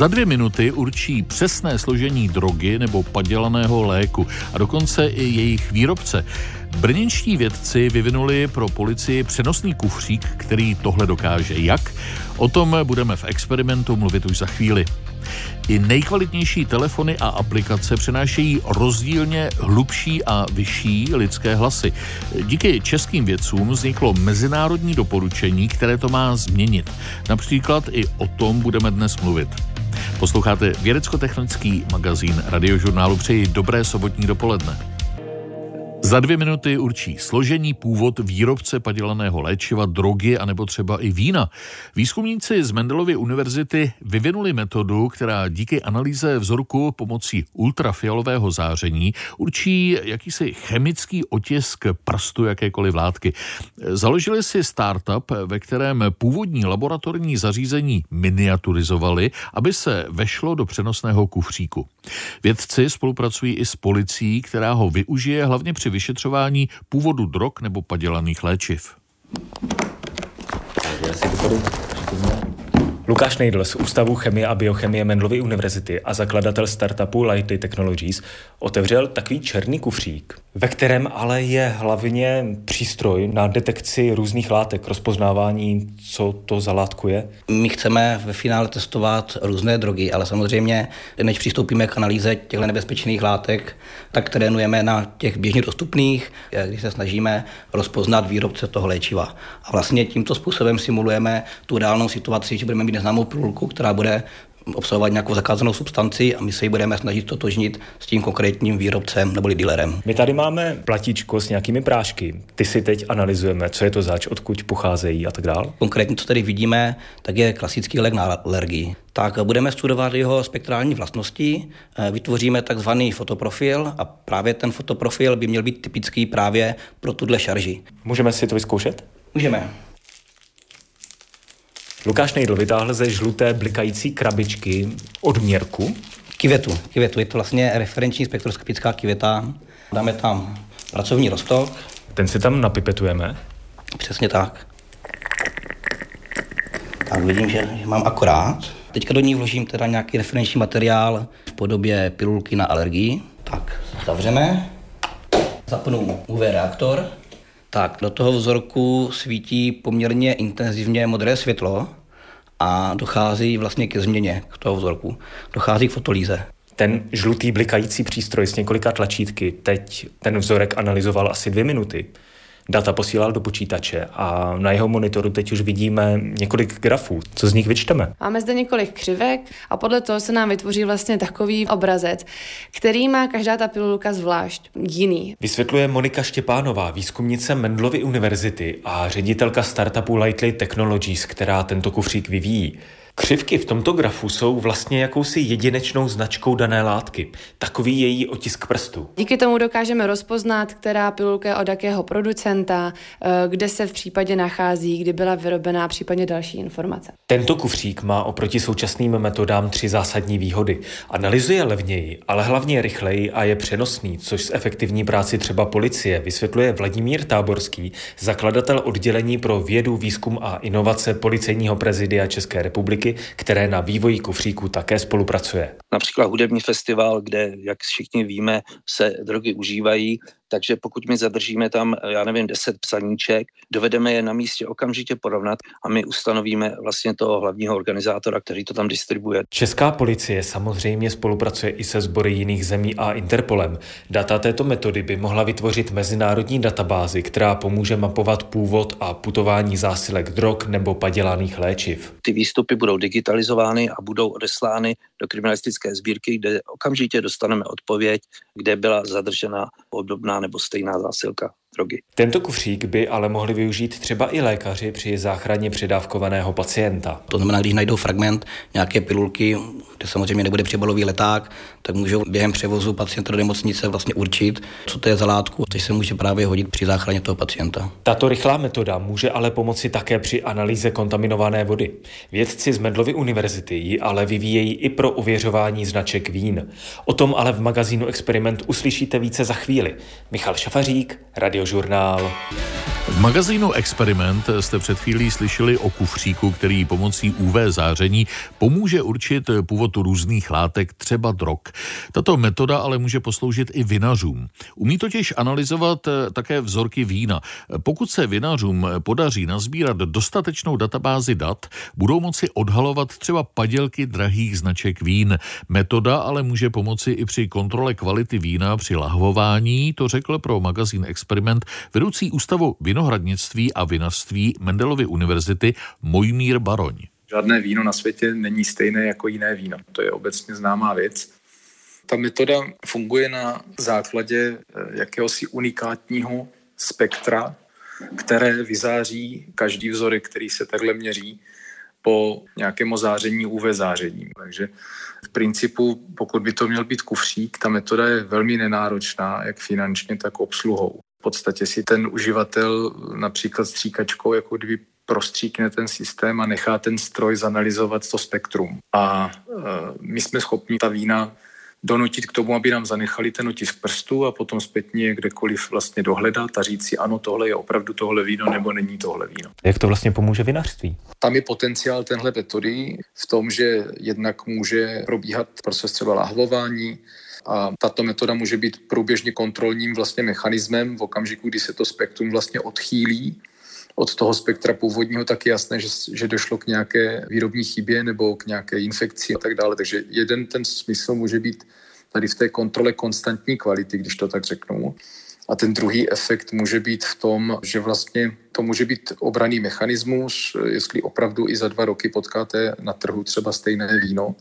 Za dvě minuty určí přesné složení drogy nebo padělaného léku a dokonce i jejich výrobce. Brněnští vědci vyvinuli pro policii přenosný kufřík, který tohle dokáže. Jak? O tom budeme v experimentu mluvit už za chvíli. I nejkvalitnější telefony a aplikace přenášejí rozdílně hlubší a vyšší lidské hlasy. Díky českým vědcům vzniklo mezinárodní doporučení, které to má změnit. Například i o tom budeme dnes mluvit. Posloucháte vědecko-technický magazín radiožurnálu. Přeji dobré sobotní dopoledne. Za dvě minuty určí složení, původ výrobce padělaného léčiva, drogy a nebo třeba i vína. Výzkumníci z Mendelovy univerzity vyvinuli metodu, která díky analýze vzorku pomocí ultrafialového záření určí jakýsi chemický otisk prstu jakékoliv látky. Založili si startup, ve kterém původní laboratorní zařízení miniaturizovali, aby se vešlo do přenosného kufříku. Vědci spolupracují i s policií, která ho využije hlavně při vyšetřování původu drog nebo padělaných léčiv. Lukáš Nejdl z Ústavu chemie a biochemie Mendelovy univerzity a zakladatel startupu Lighty Technologies otevřel takový černý kufřík, ve kterém ale je hlavně přístroj na detekci různých látek, rozpoznávání, co to za látku je. My chceme ve finále testovat různé drogy, ale samozřejmě, než přistoupíme k analýze těchto nebezpečných látek, tak trénujeme na těch běžně dostupných, když se snažíme rozpoznat výrobce toho léčiva. A vlastně tímto způsobem simulujeme tu reálnou situaci, že budeme mít neznámou pilulku, která bude obsahovat nějakou zakázanou substanci a my se ji budeme snažit totožnit s tím konkrétním výrobcem nebo dealerem. My tady máme platičko s nějakými prášky. Ty si teď analyzujeme, co je to zač, odkud pocházejí a tak dále. Konkrétně, co tady vidíme, tak je klasický lék na alergii. Tak budeme studovat jeho spektrální vlastnosti, eh, vytvoříme takzvaný fotoprofil a právě ten fotoprofil by měl být typický právě pro tuhle šarži. Můžeme si to vyzkoušet? Můžeme. Lukáš Nejdl vytáhl ze žluté blikající krabičky odměrku. Kivetu. Kivetu. Je to vlastně referenční spektroskopická kiveta. Dáme tam pracovní rostok. Ten si tam napipetujeme. Přesně tak. Tak vidím, že mám akorát. Teďka do ní vložím teda nějaký referenční materiál v podobě pilulky na alergii. Tak, zavřeme. Zapnu UV reaktor. Tak, do toho vzorku svítí poměrně intenzivně modré světlo a dochází vlastně ke změně k toho vzorku. Dochází k fotolíze. Ten žlutý blikající přístroj s několika tlačítky teď ten vzorek analyzoval asi dvě minuty data posílal do počítače a na jeho monitoru teď už vidíme několik grafů. Co z nich vyčteme? Máme zde několik křivek a podle toho se nám vytvoří vlastně takový obrazec, který má každá ta pilulka zvlášť jiný. Vysvětluje Monika Štěpánová, výzkumnice Mendlovy univerzity a ředitelka startupu Lightly Technologies, která tento kufřík vyvíjí. Křivky v tomto grafu jsou vlastně jakousi jedinečnou značkou dané látky. Takový její otisk prstu. Díky tomu dokážeme rozpoznat, která pilulka je od jakého producenta, eh, kde se v případě nachází, kdy byla vyrobená, případně další informace. Tento kufřík má oproti současným metodám tři zásadní výhody. Analyzuje levněji, ale hlavně rychleji a je přenosný, což z efektivní práci třeba policie vysvětluje Vladimír Táborský, zakladatel oddělení pro vědu, výzkum a inovace Policejního prezidia České republiky které na vývoji kufříků také spolupracuje. Například hudební festival, kde, jak všichni víme, se drogy užívají, takže pokud my zadržíme tam, já nevím, 10 psaníček, dovedeme je na místě okamžitě porovnat a my ustanovíme vlastně toho hlavního organizátora, který to tam distribuje. Česká policie samozřejmě spolupracuje i se sbory jiných zemí a Interpolem. Data této metody by mohla vytvořit mezinárodní databázi, která pomůže mapovat původ a putování zásilek drog nebo padělaných léčiv. Ty výstupy budou digitalizovány a budou odeslány do kriminalistické sbírky, kde okamžitě dostaneme odpověď, kde byla zadržena obdobná nebo stejná zásilka drogy. Tento kufřík by ale mohli využít třeba i lékaři při záchraně předávkovaného pacienta. To znamená, když najdou fragment nějaké pilulky, kde samozřejmě nebude přebalový leták, tak můžou během převozu pacienta do nemocnice vlastně určit, co to je za látku, což se může právě hodit při záchraně toho pacienta. Tato rychlá metoda může ale pomoci také při analýze kontaminované vody. Vědci z Medlovy univerzity ji ale vyvíjejí i pro ověřování značek vín. O tom ale v magazínu Experiment uslyšíte více za chvíli. Michal Šafařík, Radio Radiožurnál. V magazínu Experiment jste před chvílí slyšeli o kufříku, který pomocí UV záření pomůže určit původ různých látek, třeba drog. Tato metoda ale může posloužit i vinařům. Umí totiž analyzovat také vzorky vína. Pokud se vinařům podaří nazbírat dostatečnou databázi dat, budou moci odhalovat třeba padělky drahých značek vín. Metoda ale může pomoci i při kontrole kvality vína při lahvování, to řekl pro magazín Experiment vedoucí ústavu vinohradnictví a vinařství Mendelovy univerzity Mojmír Baroň. Žádné víno na světě není stejné jako jiné víno. To je obecně známá věc. Ta metoda funguje na základě eh, jakéhosi unikátního spektra, které vyzáří každý vzorek, který se takhle měří po nějakém záření UV zářením. Takže v principu, pokud by to měl být kufřík, ta metoda je velmi nenáročná, jak finančně, tak obsluhou. V podstatě si ten uživatel například stříkačkou jako kdyby prostříkne ten systém a nechá ten stroj zanalizovat to spektrum. A e, my jsme schopni ta vína donutit k tomu, aby nám zanechali ten otisk prstu a potom zpětně kdekoliv vlastně dohledat a říct si, ano, tohle je opravdu tohle víno nebo není tohle víno. Jak to vlastně pomůže vinařství? Tam je potenciál tenhle metody v tom, že jednak může probíhat proces třeba lahvování, a tato metoda může být průběžně kontrolním vlastně mechanismem v okamžiku, kdy se to spektrum vlastně odchýlí od toho spektra původního, tak je jasné, že, že došlo k nějaké výrobní chybě nebo k nějaké infekci a tak dále. Takže jeden ten smysl může být tady v té kontrole konstantní kvality, když to tak řeknu. A ten druhý efekt může být v tom, že vlastně to může být obraný mechanismus, jestli opravdu i za dva roky potkáte na trhu třeba stejné víno,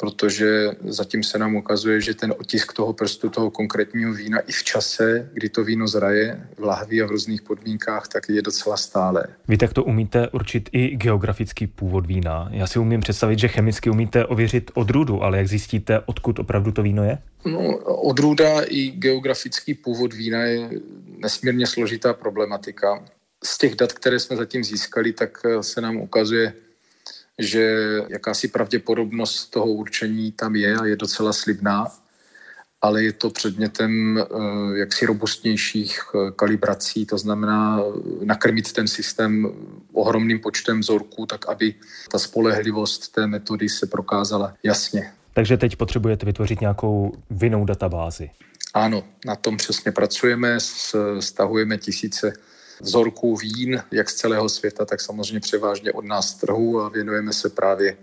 protože zatím se nám ukazuje, že ten otisk toho prstu, toho konkrétního vína i v čase, kdy to víno zraje v lahvi a v různých podmínkách, tak je docela stále. Vy tak to umíte určit i geografický původ vína. Já si umím představit, že chemicky umíte ověřit odrůdu, ale jak zjistíte, odkud opravdu to víno je? No, odrůda i geografický původ vína je nesmírně složitá problematika. Z těch dat, které jsme zatím získali, tak se nám ukazuje, že jakási pravděpodobnost toho určení tam je a je docela slibná, ale je to předmětem eh, jaksi robustnějších eh, kalibrací, to znamená eh, nakrmit ten systém ohromným počtem vzorků, tak aby ta spolehlivost té metody se prokázala jasně. Takže teď potřebujete vytvořit nějakou vinou databázi. Ano, na tom přesně pracujeme, stahujeme tisíce vzorků vín, jak z celého světa, tak samozřejmě převážně od nás trhu a věnujeme se právě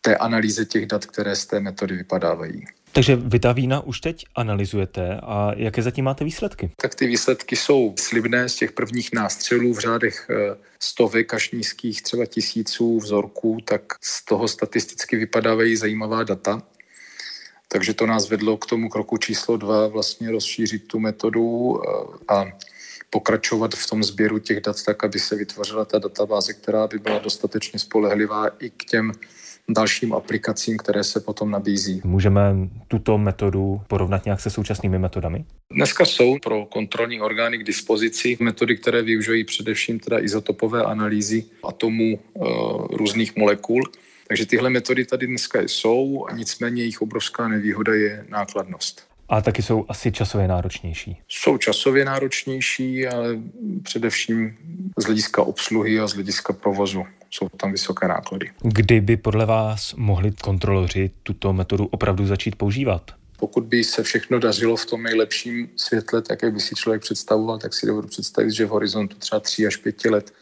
té analýze těch dat, které z té metody vypadávají. Takže vy ta vína už teď analyzujete a jaké zatím máte výsledky? Tak ty výsledky jsou slibné z těch prvních nástřelů v řádech eh, stovek až nízkých třeba tisíců vzorků, tak z toho statisticky vypadávají zajímavá data. Takže to nás vedlo k tomu kroku číslo dva, vlastně rozšířit tu metodu eh, a pokračovat v tom sběru těch dat tak, aby se vytvořila ta databáze, která by byla dostatečně spolehlivá i k těm dalším aplikacím, které se potom nabízí. Můžeme tuto metodu porovnat nějak se současnými metodami? Dneska jsou pro kontrolní orgány k dispozici metody, které využívají především teda izotopové analýzy atomů e, různých molekul. Takže tyhle metody tady dneska jsou, nicméně jejich obrovská nevýhoda je nákladnost. A taky jsou asi časově náročnější. Jsou časově náročnější, ale především z hlediska obsluhy a z hlediska provozu jsou tam vysoké náklady. Kdyby podle vás mohli kontroloři tuto metodu opravdu začít používat? Pokud by se všechno dařilo v tom nejlepším světle, tak jak by si člověk představoval, tak si dovedu představit, že v horizontu třeba 3 až 5 let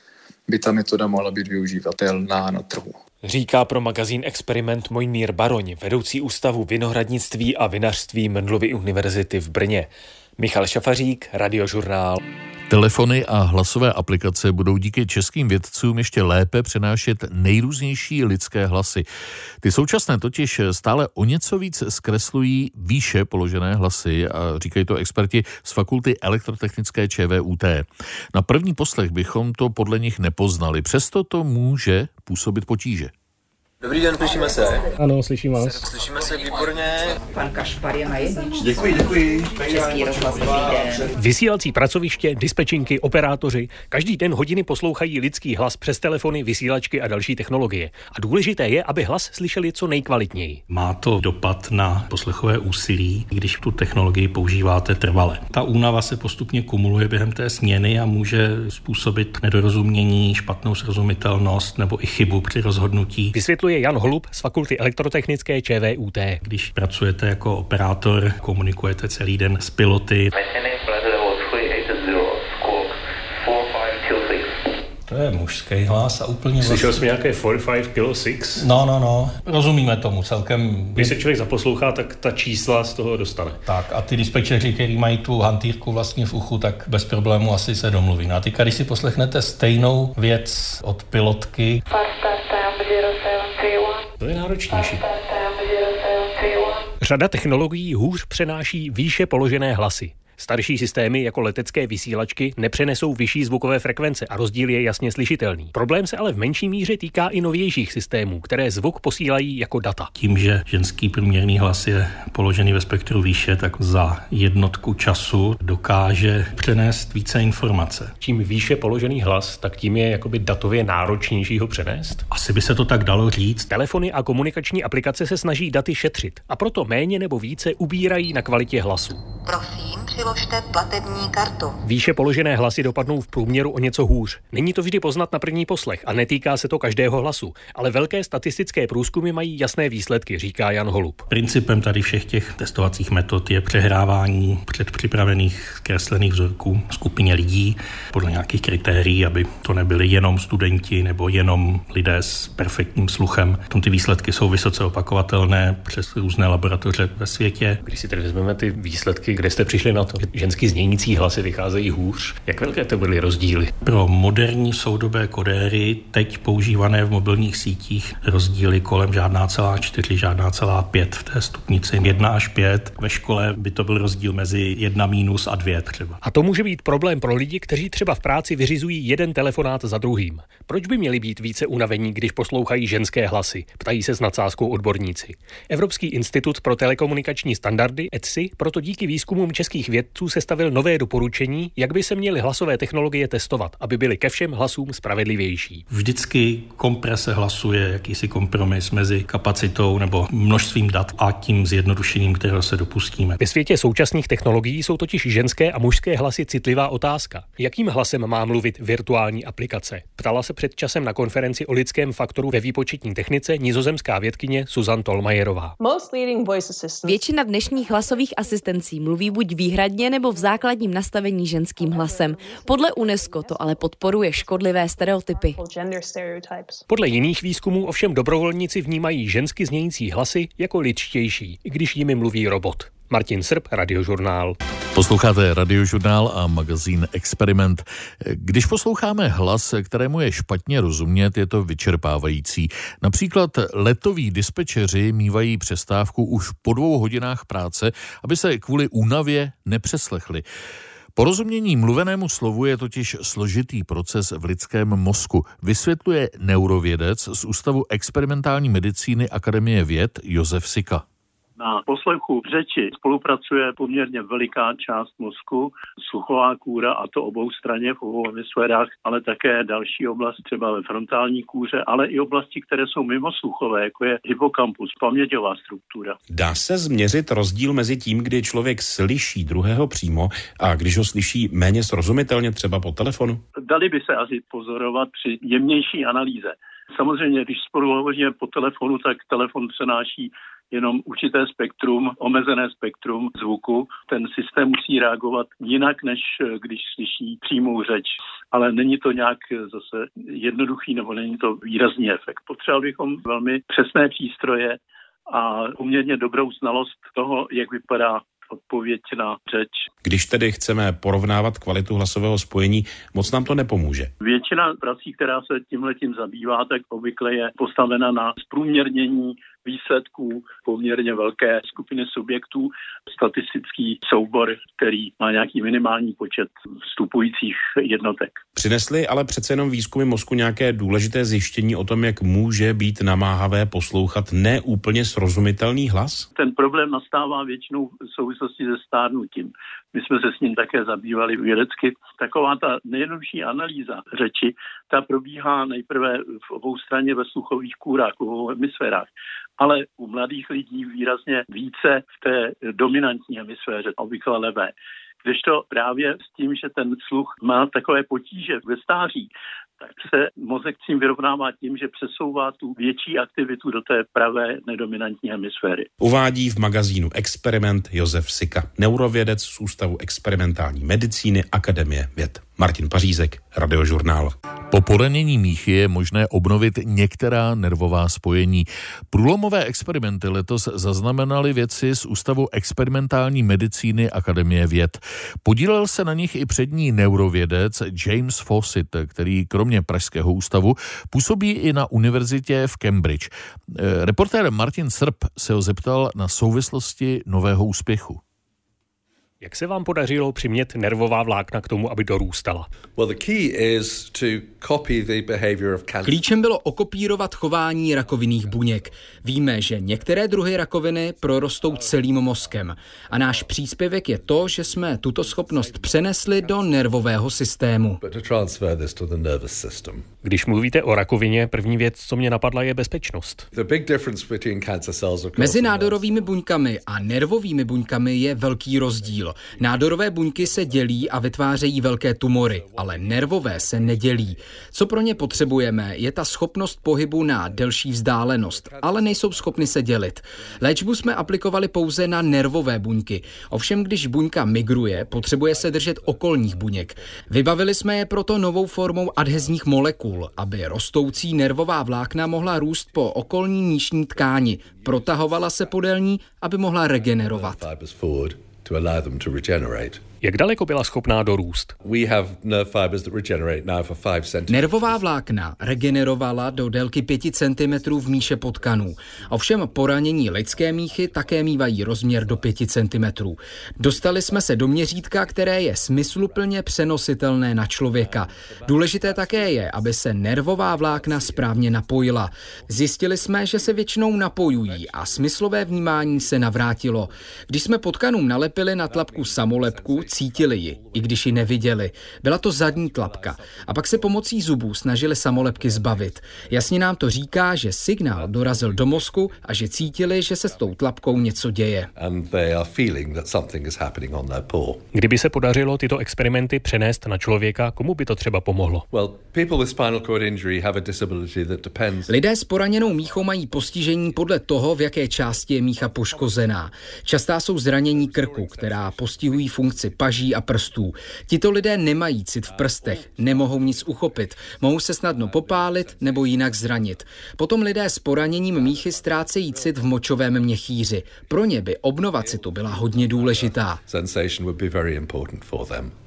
by ta metoda mohla být využívatelná na trhu. Říká pro magazín Experiment Mojmír Baroň, vedoucí ústavu vinohradnictví a vinařství Mendlovy univerzity v Brně. Michal Šafařík, Radiožurnál. Telefony a hlasové aplikace budou díky českým vědcům ještě lépe přenášet nejrůznější lidské hlasy. Ty současné totiž stále o něco víc zkreslují výše položené hlasy a říkají to experti z fakulty elektrotechnické ČVUT. Na první poslech bychom to podle nich nepoznali, přesto to může působit potíže. Dobrý den, slyšíme se. Ano, slyším vás. Slyšíme se výborně. Pan Kašpar je na jedničce. Děkuji, děkuji. Český rozhlas, dobrý den. Vysílací pracoviště, dispečinky, operátoři každý den hodiny poslouchají lidský hlas přes telefony, vysílačky a další technologie. A důležité je, aby hlas slyšeli co nejkvalitněji. Má to dopad na poslechové úsilí, když tu technologii používáte trvale. Ta únava se postupně kumuluje během té směny a může způsobit nedorozumění, špatnou srozumitelnost nebo i chybu při rozhodnutí. Vysvětluje Jan Holub z Fakulty elektrotechnické ČVUT. Když pracujete jako operátor, komunikujete celý den s piloty. To je mužský hlas a úplně... Slyšel jsem nějaké 45 kilo 6? No, no, no. Rozumíme tomu celkem. Když se člověk zaposlouchá, tak ta čísla z toho dostane. Tak a ty dispečeři, kteří mají tu hantýrku vlastně v uchu, tak bez problému asi se domluví. No a teďka, když si poslechnete stejnou věc od pilotky... To je náročnější. Řada technologií hůř přenáší výše položené hlasy. Starší systémy jako letecké vysílačky nepřenesou vyšší zvukové frekvence a rozdíl je jasně slyšitelný. Problém se ale v menší míře týká i novějších systémů, které zvuk posílají jako data. Tím, že ženský průměrný hlas je položený ve spektru výše, tak za jednotku času dokáže přenést více informace. Čím výše položený hlas, tak tím je jakoby datově náročnější ho přenést? Asi by se to tak dalo říct. Telefony a komunikační aplikace se snaží daty šetřit a proto méně nebo více ubírají na kvalitě hlasu. Prosím, přiložte platební kartu. Výše položené hlasy dopadnou v průměru o něco hůř. Není to vždy poznat na první poslech a netýká se to každého hlasu, ale velké statistické průzkumy mají jasné výsledky, říká Jan Holub. Principem tady všech těch testovacích metod je přehrávání předpřipravených kreslených vzorků skupině lidí podle nějakých kritérií, aby to nebyli jenom studenti nebo jenom lidé s perfektním sluchem. Tom ty výsledky jsou vysoce opakovatelné přes různé laboratoře ve světě. Když si tedy vezmeme ty výsledky, kde jste přišli na to, že ženský znějící hlasy vycházejí hůř, jak velké to byly rozdíly? Pro moderní soudobé kodéry, teď používané v mobilních sítích, rozdíly kolem žádná celá čtyři, žádná celá pět v té stupnici. Jedna až pět. Ve škole by to byl rozdíl mezi jedna minus a dvě třeba. A to může být problém pro lidi, kteří třeba v práci vyřizují jeden telefonát za druhým. Proč by měli být více unavení, když poslouchají ženské hlasy? Ptají se s nadsázkou odborníci. Evropský institut pro telekomunikační standardy ETSI proto díky výzkumům českých vědců sestavil nové doporučení, jak by se měly hlasové technologie testovat, aby byly ke všem hlasům spravedlivější. Vždycky komprese hlasu je jakýsi kompromis mezi kapacitou nebo množstvím dat a tím zjednodušením, kterého se dopustíme. Ve světě současných technologií jsou totiž ženské a mužské hlasy citlivá otázka. Jakým hlasem má mluvit virtuální aplikace? Ptala se před časem na konferenci o lidském faktoru ve výpočetní technice nizozemská vědkyně Susan Tolmajerová. Většina dnešních hlasových asistencí mluví buď výhradně nebo v základním nastavení ženským hlasem. Podle UNESCO to ale podporuje škodlivé stereotypy. Podle jiných výzkumů ovšem dobrovolníci vnímají žensky znějící hlasy jako lidštější, i když jimi mluví robot. Martin Srb, Radiožurnál. Posloucháte Radiožurnál a magazín Experiment. Když posloucháme hlas, kterému je špatně rozumět, je to vyčerpávající. Například letoví dispečeři mývají přestávku už po dvou hodinách práce, aby se kvůli únavě nepřeslechli. Porozumění mluvenému slovu je totiž složitý proces v lidském mozku, vysvětluje neurovědec z Ústavu experimentální medicíny Akademie věd Josef Sika. Na poslechu řeči spolupracuje poměrně veliká část mozku, sluchová kůra a to obou straně v obou hemisférách, ale také další oblast třeba ve frontální kůře, ale i oblasti, které jsou mimo sluchové, jako je hypokampus, paměťová struktura. Dá se změřit rozdíl mezi tím, kdy člověk slyší druhého přímo a když ho slyší méně srozumitelně třeba po telefonu? Dali by se asi pozorovat při jemnější analýze. Samozřejmě, když spolu hovoříme po telefonu, tak telefon přenáší jenom určité spektrum, omezené spektrum zvuku. Ten systém musí reagovat jinak, než když slyší přímou řeč. Ale není to nějak zase jednoduchý nebo není to výrazný efekt. Potřebovali bychom velmi přesné přístroje a uměrně dobrou znalost toho, jak vypadá odpověď na řeč. Když tedy chceme porovnávat kvalitu hlasového spojení, moc nám to nepomůže. Většina prací, která se tímhle tím zabývá, tak obvykle je postavena na zprůměrnění výsledků poměrně velké skupiny subjektů, statistický soubor, který má nějaký minimální počet vstupujících jednotek. Přinesly ale přece jenom výzkumy mozku nějaké důležité zjištění o tom, jak může být namáhavé poslouchat neúplně srozumitelný hlas? Ten problém nastává většinou v souvislosti se stárnutím. My jsme se s ním také zabývali vědecky. Taková ta nejjednodušší analýza řeči, ta probíhá nejprve v obou straně ve sluchových kůrách, v obou hemisférách ale u mladých lidí výrazně více v té dominantní hemisféře, obvykle levé. Kdežto právě s tím, že ten sluch má takové potíže ve stáří, tak se mozek tím vyrovnává tím, že přesouvá tu větší aktivitu do té pravé nedominantní hemisféry. Uvádí v magazínu Experiment Josef Sika, neurovědec z Ústavu experimentální medicíny Akademie věd. Martin Pařízek, Radiožurnál. Po poranění míchy je možné obnovit některá nervová spojení. Průlomové experimenty letos zaznamenali vědci z Ústavu experimentální medicíny Akademie věd. Podílel se na nich i přední neurovědec James Fawcett, který kromě Pražského ústavu působí i na univerzitě v Cambridge. Eh, reportér Martin Srb se ho zeptal na souvislosti nového úspěchu. Jak se vám podařilo přimět nervová vlákna k tomu, aby dorůstala? Klíčem bylo okopírovat chování rakovinných buněk. Víme, že některé druhy rakoviny prorostou celým mozkem. A náš příspěvek je to, že jsme tuto schopnost přenesli do nervového systému. Když mluvíte o rakovině, první věc, co mě napadla, je bezpečnost. Mezi nádorovými buňkami a nervovými buňkami je velký rozdíl. Nádorové buňky se dělí a vytvářejí velké tumory, ale nervové se nedělí. Co pro ně potřebujeme, je ta schopnost pohybu na delší vzdálenost, ale nejsou schopny se dělit. Léčbu jsme aplikovali pouze na nervové buňky. Ovšem, když buňka migruje, potřebuje se držet okolních buněk. Vybavili jsme je proto novou formou adhezních molekul, aby rostoucí nervová vlákna mohla růst po okolní nížní tkáni, protahovala se podél ní, aby mohla regenerovat Jak daleko byla schopná dorůst? Nervová vlákna regenerovala do délky 5 cm v míše potkanů. Ovšem poranění lidské míchy také mývají rozměr do 5 cm. Dostali jsme se do měřítka, které je smysluplně přenositelné na člověka. Důležité také je, aby se nervová vlákna správně napojila. Zjistili jsme, že se většinou napojují a smyslové vnímání se navrátilo. Když jsme potkanům nalepili na tlapku samolepku, cítili ji, i když ji neviděli. Byla to zadní tlapka. A pak se pomocí zubů snažili samolepky zbavit. Jasně nám to říká, že signál dorazil do mozku a že cítili, že se s tou tlapkou něco děje. Kdyby se podařilo tyto experimenty přenést na člověka, komu by to třeba pomohlo? Lidé s poraněnou míchou mají postižení podle toho, v jaké části je mícha poškozená. Častá jsou zranění krku, která postihují funkci paží a prstů. Tito lidé nemají cit v prstech, nemohou nic uchopit, mohou se snadno popálit nebo jinak zranit. Potom lidé s poraněním míchy ztrácejí cit v močovém měchýři. Pro ně by obnova citu byla hodně důležitá.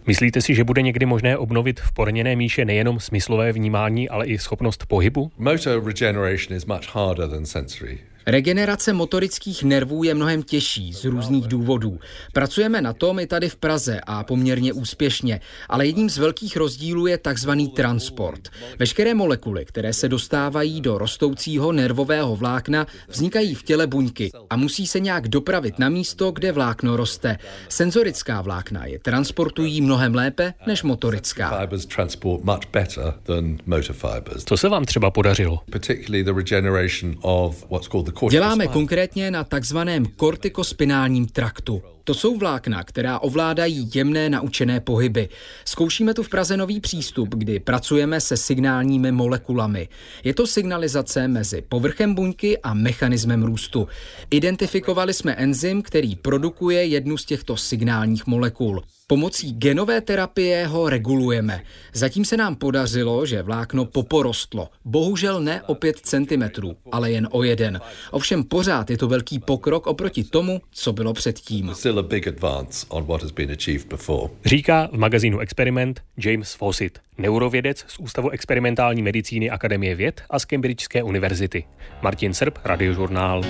Myslíte si, že bude někdy možné obnovit v poraněné míše nejenom smyslové vnímání, ale i schopnost pohybu? Motor regeneration is much harder than sensory. Regenerace motorických nervů je mnohem těžší z různých důvodů. Pracujeme na tom i tady v Praze a poměrně úspěšně, ale jedním z velkých rozdílů je takzvaný transport. Veškeré molekuly, které se dostávají do rostoucího nervového vlákna, vznikají v těle buňky a musí se nějak dopravit na místo, kde vlákno roste. Senzorická vlákna je transportují mnohem lépe než motorická. Co se vám třeba podařilo? Děláme konkrétně na takzvaném kortikospinálním traktu. To jsou vlákna, která ovládají jemné naučené pohyby. Zkoušíme tu v Praze nový přístup, kdy pracujeme se signálními molekulami. Je to signalizace mezi povrchem buňky a mechanismem růstu. Identifikovali jsme enzym, který produkuje jednu z těchto signálních molekul. Pomocí genové terapie ho regulujeme. Zatím se nám podařilo, že vlákno poporostlo. Bohužel ne o 5 cm, ale jen o jeden. Ovšem pořád je to velký pokrok oproti tomu, co bylo předtím. Říká v magazínu Experiment James Fawcett, neurovědec z Ústavu experimentální medicíny Akademie věd a z Cambridgeské univerzity. Martin Srb, Radiožurnál.